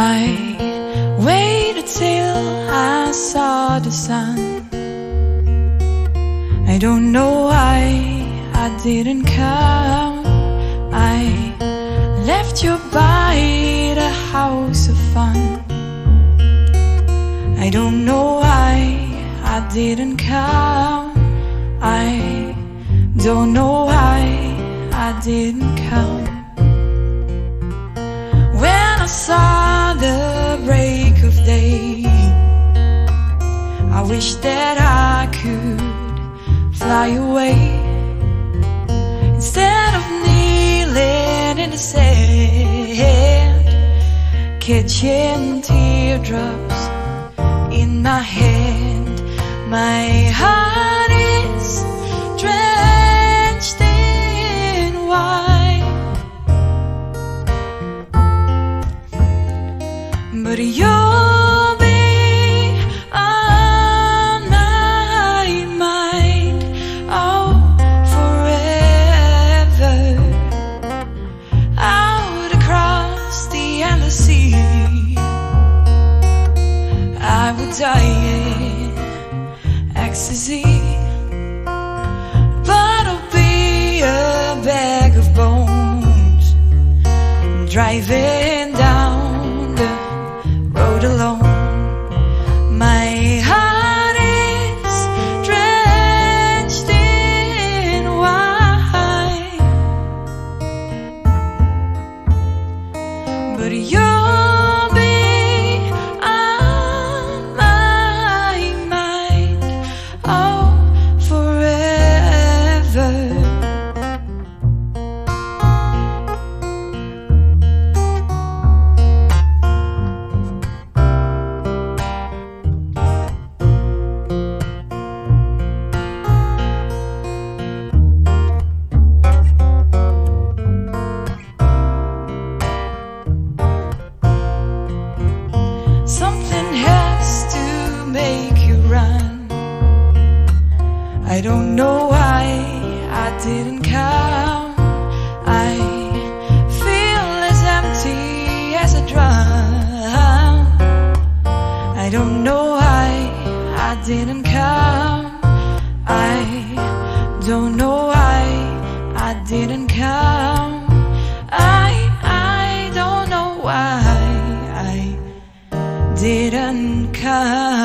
I waited till I saw the sun. I don't know why I didn't come. I left you by the house of fun. I don't know why I didn't come. I don't know why I didn't come. When I saw wish that I could fly away instead of kneeling in the sand, catching teardrops in my hand. My heart is drenched in wine, but you'll In ecstasy. But I'll be a bag of bones driving I don't know why I didn't come. I feel as empty as a drum. I don't know why I didn't come. I don't know why I didn't come. I I don't know why I didn't come.